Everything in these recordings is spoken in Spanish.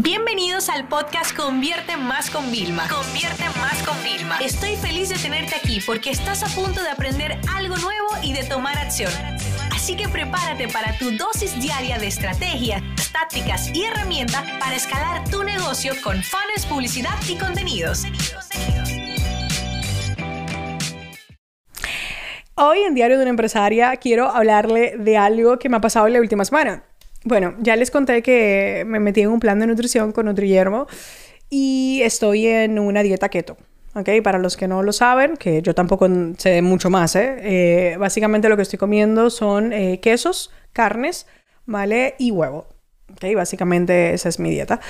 Bienvenidos al podcast Convierte Más con Vilma. Convierte Más con Vilma. Estoy feliz de tenerte aquí porque estás a punto de aprender algo nuevo y de tomar acción. Así que prepárate para tu dosis diaria de estrategias, tácticas y herramientas para escalar tu negocio con fans, publicidad y contenidos. Hoy en Diario de una Empresaria quiero hablarle de algo que me ha pasado en la última semana. Bueno, ya les conté que me metí en un plan de nutrición con Nutriyermo y estoy en una dieta keto. ¿ok? Para los que no lo saben, que yo tampoco sé mucho más, ¿eh? Eh, básicamente lo que estoy comiendo son eh, quesos, carnes, ¿vale? Y huevo. ¿Ok? Básicamente esa es mi dieta.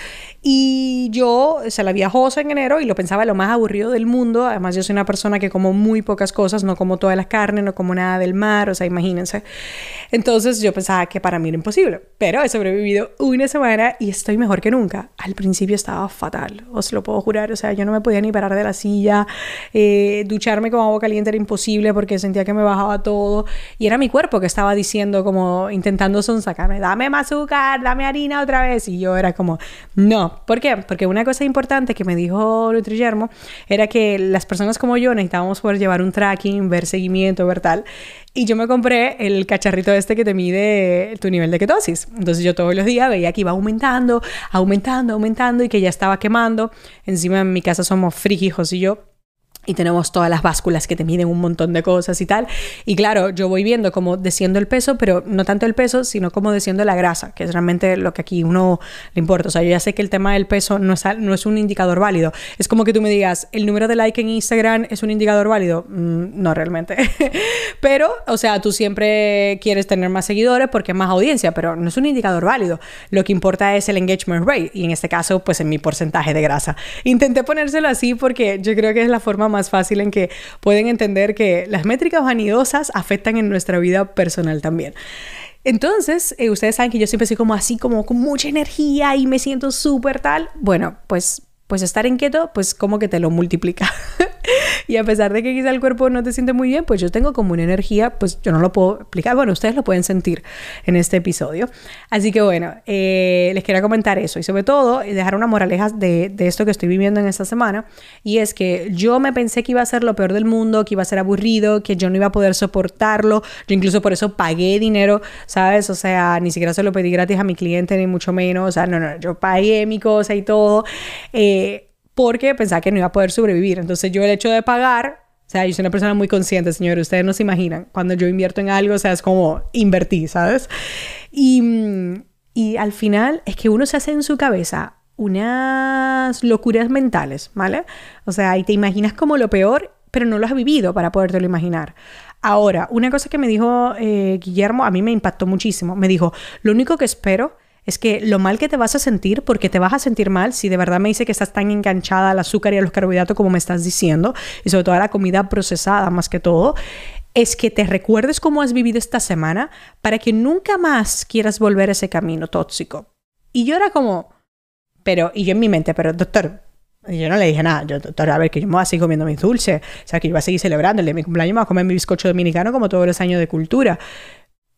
Y yo se la vi a en enero y lo pensaba lo más aburrido del mundo. Además, yo soy una persona que como muy pocas cosas, no como todas las carnes, no como nada del mar, o sea, imagínense. Entonces yo pensaba que para mí era imposible. Pero he sobrevivido una semana y estoy mejor que nunca. Al principio estaba fatal, os lo puedo jurar. O sea, yo no me podía ni parar de la silla. Eh, ducharme con agua caliente era imposible porque sentía que me bajaba todo. Y era mi cuerpo que estaba diciendo, como intentando sonsacarme: dame más azúcar, dame harina otra vez. Y yo era como, no. ¿Por qué? Porque una cosa importante que me dijo Nutrigermo era que las personas como yo necesitábamos poder llevar un tracking, ver seguimiento, ver tal. Y yo me compré el cacharrito este que te mide tu nivel de ketosis. Entonces yo todos los días veía que iba aumentando, aumentando, aumentando y que ya estaba quemando. Encima en mi casa somos frigijos y yo y tenemos todas las básculas que te miden un montón de cosas y tal. Y claro, yo voy viendo cómo desciendo el peso, pero no tanto el peso, sino cómo desciendo la grasa, que es realmente lo que aquí uno le importa. O sea, yo ya sé que el tema del peso no es, no es un indicador válido. Es como que tú me digas, ¿el número de like en Instagram es un indicador válido? Mm, no realmente. pero, o sea, tú siempre quieres tener más seguidores porque más audiencia, pero no es un indicador válido. Lo que importa es el engagement rate y en este caso, pues en mi porcentaje de grasa. Intenté ponérselo así porque yo creo que es la forma más más fácil en que pueden entender que las métricas vanidosas afectan en nuestra vida personal también. Entonces, eh, ustedes saben que yo siempre soy como así, como con mucha energía y me siento súper tal. Bueno, pues, pues estar en keto, pues como que te lo multiplica. y a pesar de que quizá el cuerpo no te siente muy bien, pues yo tengo como una energía, pues yo no lo puedo explicar. Bueno, ustedes lo pueden sentir en este episodio. Así que bueno, eh, les quería comentar eso y sobre todo dejar una moraleja de, de esto que estoy viviendo en esta semana. Y es que yo me pensé que iba a ser lo peor del mundo, que iba a ser aburrido, que yo no iba a poder soportarlo. Yo incluso por eso pagué dinero, ¿sabes? O sea, ni siquiera se lo pedí gratis a mi cliente, ni mucho menos. O sea, no, no, yo pagué mi cosa y todo. Eh, porque pensaba que no iba a poder sobrevivir. Entonces yo el hecho de pagar, o sea, yo soy una persona muy consciente, señores, ustedes no se imaginan, cuando yo invierto en algo, o sea, es como invertir, ¿sabes? Y, y al final es que uno se hace en su cabeza unas locuras mentales, ¿vale? O sea, y te imaginas como lo peor, pero no lo has vivido para podértelo imaginar. Ahora, una cosa que me dijo eh, Guillermo a mí me impactó muchísimo. Me dijo, lo único que espero es que lo mal que te vas a sentir, porque te vas a sentir mal si de verdad me dice que estás tan enganchada al azúcar y a los carbohidratos como me estás diciendo, y sobre todo a la comida procesada más que todo, es que te recuerdes cómo has vivido esta semana para que nunca más quieras volver a ese camino tóxico. Y yo era como, pero, y yo en mi mente, pero doctor, yo no le dije nada, yo, doctor, a ver, que yo me voy a seguir comiendo mis dulces, o sea, que yo voy a seguir celebrando el de mi cumpleaños, me voy a comer mi bizcocho dominicano como todos los años de cultura.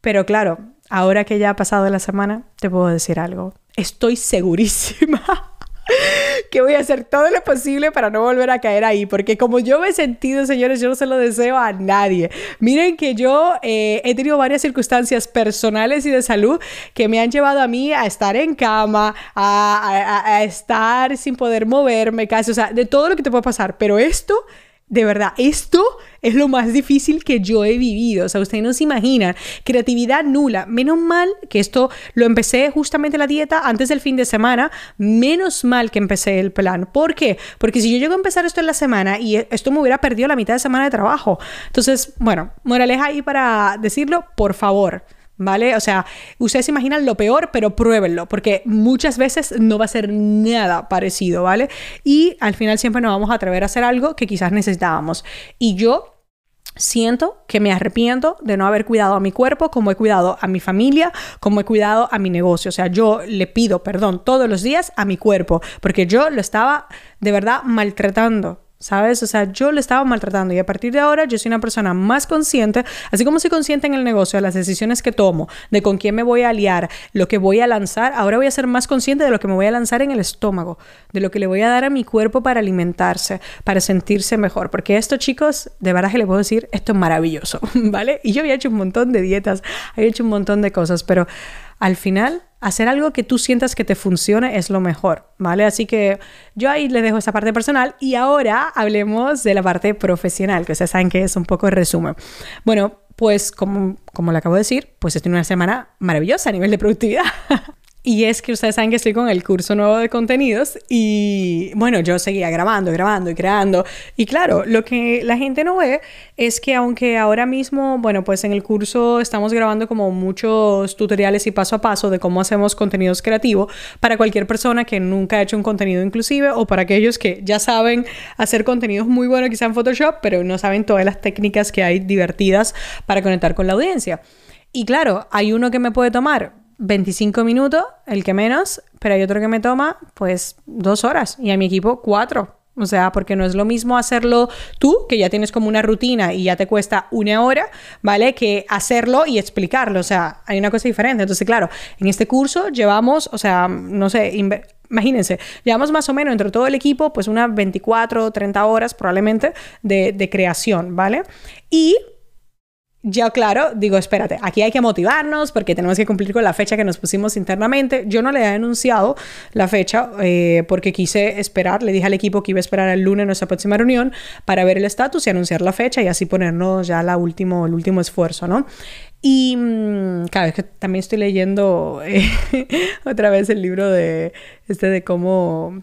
Pero claro, ahora que ya ha pasado la semana, te puedo decir algo. Estoy segurísima que voy a hacer todo lo posible para no volver a caer ahí, porque como yo me he sentido, señores, yo no se lo deseo a nadie. Miren que yo eh, he tenido varias circunstancias personales y de salud que me han llevado a mí a estar en cama, a, estar sin poder moverme casi, o sea, de todo lo que te puede pasar, pero esto de verdad, esto es lo más difícil que yo he vivido. O sea, ustedes no se imaginan. Creatividad nula. Menos mal que esto lo empecé justamente la dieta antes del fin de semana. Menos mal que empecé el plan. ¿Por qué? Porque si yo llego a empezar esto en la semana y esto me hubiera perdido la mitad de semana de trabajo. Entonces, bueno, moraleja ahí para decirlo, por favor. ¿Vale? O sea, ustedes imaginan lo peor, pero pruébenlo, porque muchas veces no va a ser nada parecido, ¿vale? Y al final siempre nos vamos a atrever a hacer algo que quizás necesitábamos. Y yo siento que me arrepiento de no haber cuidado a mi cuerpo como he cuidado a mi familia, como he cuidado a mi negocio. O sea, yo le pido perdón todos los días a mi cuerpo, porque yo lo estaba de verdad maltratando ¿sabes? O sea, yo le estaba maltratando y a partir de ahora yo soy una persona más consciente, así como soy consciente en el negocio de las decisiones que tomo, de con quién me voy a aliar, lo que voy a lanzar, ahora voy a ser más consciente de lo que me voy a lanzar en el estómago, de lo que le voy a dar a mi cuerpo para alimentarse, para sentirse mejor, porque esto chicos, de verdad que les puedo decir, esto es maravilloso, ¿vale? Y yo había hecho un montón de dietas, había hecho un montón de cosas, pero al final hacer algo que tú sientas que te funcione es lo mejor, ¿vale? Así que yo ahí les dejo esa parte personal y ahora hablemos de la parte profesional, que ustedes saben que es un poco el resumen. Bueno, pues como, como le acabo de decir, pues estoy en una semana maravillosa a nivel de productividad. Y es que ustedes saben que estoy con el curso nuevo de contenidos y bueno, yo seguía grabando, grabando y creando. Y claro, lo que la gente no ve es que aunque ahora mismo, bueno, pues en el curso estamos grabando como muchos tutoriales y paso a paso de cómo hacemos contenidos creativos para cualquier persona que nunca ha hecho un contenido inclusive o para aquellos que ya saben hacer contenidos muy buenos quizá en Photoshop, pero no saben todas las técnicas que hay divertidas para conectar con la audiencia. Y claro, hay uno que me puede tomar 25 minutos, el que menos, pero hay otro que me toma pues dos horas y a mi equipo cuatro. O sea, porque no es lo mismo hacerlo tú, que ya tienes como una rutina y ya te cuesta una hora, ¿vale? Que hacerlo y explicarlo. O sea, hay una cosa diferente. Entonces, claro, en este curso llevamos, o sea, no sé, imagínense, llevamos más o menos entre todo el equipo, pues unas 24, 30 horas probablemente de, de creación, ¿vale? Y yo, claro, digo, espérate, aquí hay que motivarnos porque tenemos que cumplir con la fecha que nos pusimos internamente. Yo no le he anunciado la fecha eh, porque quise esperar, le dije al equipo que iba a esperar el lunes nuestra próxima reunión para ver el estatus y anunciar la fecha y así ponernos ya la último, el último esfuerzo, ¿no? Y mm, claro, es que también estoy leyendo eh, otra vez el libro de este de cómo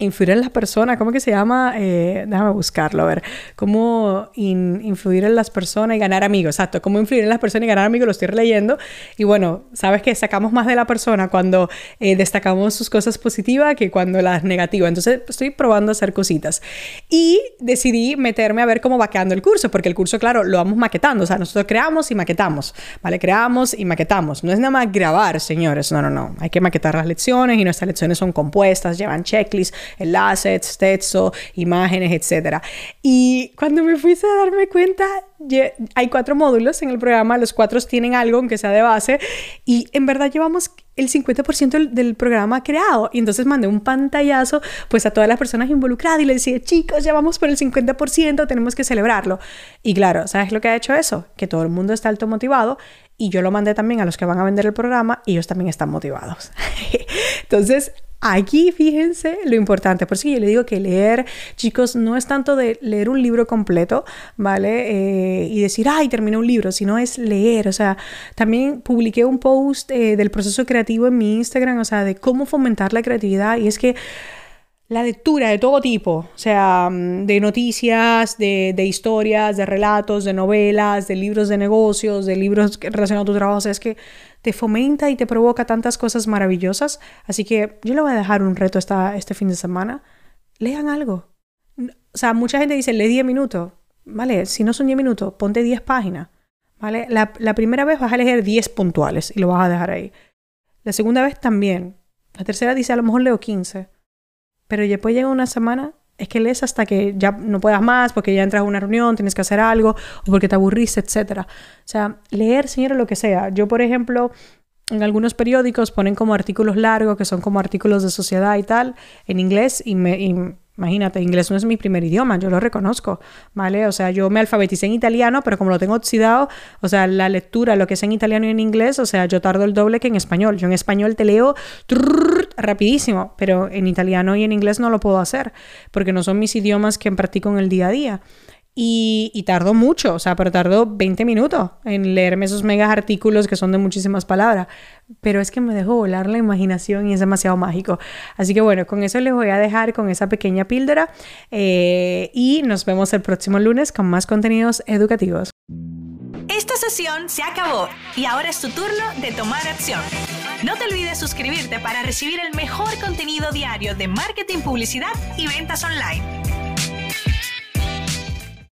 influir en las personas, ¿cómo que se llama? Eh, déjame buscarlo, a ver, cómo influir en las personas y ganar amigos, exacto, cómo influir en las personas y ganar amigos, lo estoy leyendo y bueno, sabes que sacamos más de la persona cuando eh, destacamos sus cosas positivas que cuando las negativas, entonces estoy probando hacer cositas. Y decidí meterme a ver cómo va quedando el curso, porque el curso, claro, lo vamos maquetando, o sea, nosotros creamos y maquetamos, ¿vale? Creamos y maquetamos, no es nada más grabar, señores, no, no, no, hay que maquetar las lecciones y nuestras lecciones son compuestas, llevan checklists, enlaces, texto, imágenes, etc. Y cuando me fui a darme cuenta, hay cuatro módulos en el programa, los cuatro tienen algo, aunque sea de base, y en verdad llevamos el 50% del, programa creado. Y entonces mandé un pantallazo pues a todas las personas involucradas y les decía, chicos, ya vamos por el 50%, tenemos que celebrarlo. Y claro, ¿sabes lo que ha hecho eso? Que todo el mundo está alto motivado y yo lo mandé también a los que van a vender el programa y ellos también están motivados. entonces, Aquí fíjense lo importante, por eso yo le digo que leer, chicos, no es tanto de leer un libro completo, ¿vale? Eh, y decir, ay, terminé un libro, sino es leer, o sea, también publiqué un post eh, del proceso creativo en mi Instagram, o sea, de cómo fomentar la creatividad, y es que la lectura de todo tipo, o sea, mm, de noticias, de, de, historias, de relatos, de novelas, de libros de negocios, de libros relacionados a tu trabajo, es que te fomenta y te provoca tantas cosas maravillosas. Así que yo le voy a dejar un reto esta, este fin de semana. Lean algo. O sea, mucha gente dice, lee 10 minutos. Vale, si no son 10 minutos, ponte 10 páginas. ¿Vale? La, la primera vez vas a leer 10 puntuales y lo vas a dejar ahí. La segunda vez también. La tercera dice, a lo mejor leo 15. Pero después llega una semana es que lees hasta que ya no puedas más, porque ya entras a una reunión, tienes que hacer algo, o porque te aburriste, etc. O sea, leer, señora, lo que sea. Yo, por ejemplo, en algunos periódicos ponen como artículos largos, que son como artículos de sociedad y tal, en inglés, y me, Imagínate, inglés no es mi primer idioma, yo lo reconozco, ¿vale? O sea, yo me alfabeticé en italiano, pero como lo tengo oxidado, o sea, la lectura, lo que es en italiano y en inglés, o sea, yo tardo el doble que en español. Yo en español te leo rapidísimo, pero en italiano y en inglés no lo puedo hacer, porque no son mis idiomas que practico en el día a día. Y, y, tardó mucho, o sea, pero tardó 20 minutos en leerme esos megas artículos que son de muchísimas palabras. Pero es que me dejó volar la imaginación y es demasiado mágico. Así que bueno, con eso les voy a dejar con esa pequeña píldora eh, y nos vemos el próximo lunes con más contenidos educativos. Esta sesión se acabó y ahora es tu turno de tomar acción. No te olvides suscribirte para recibir el mejor contenido diario de marketing, publicidad y ventas online.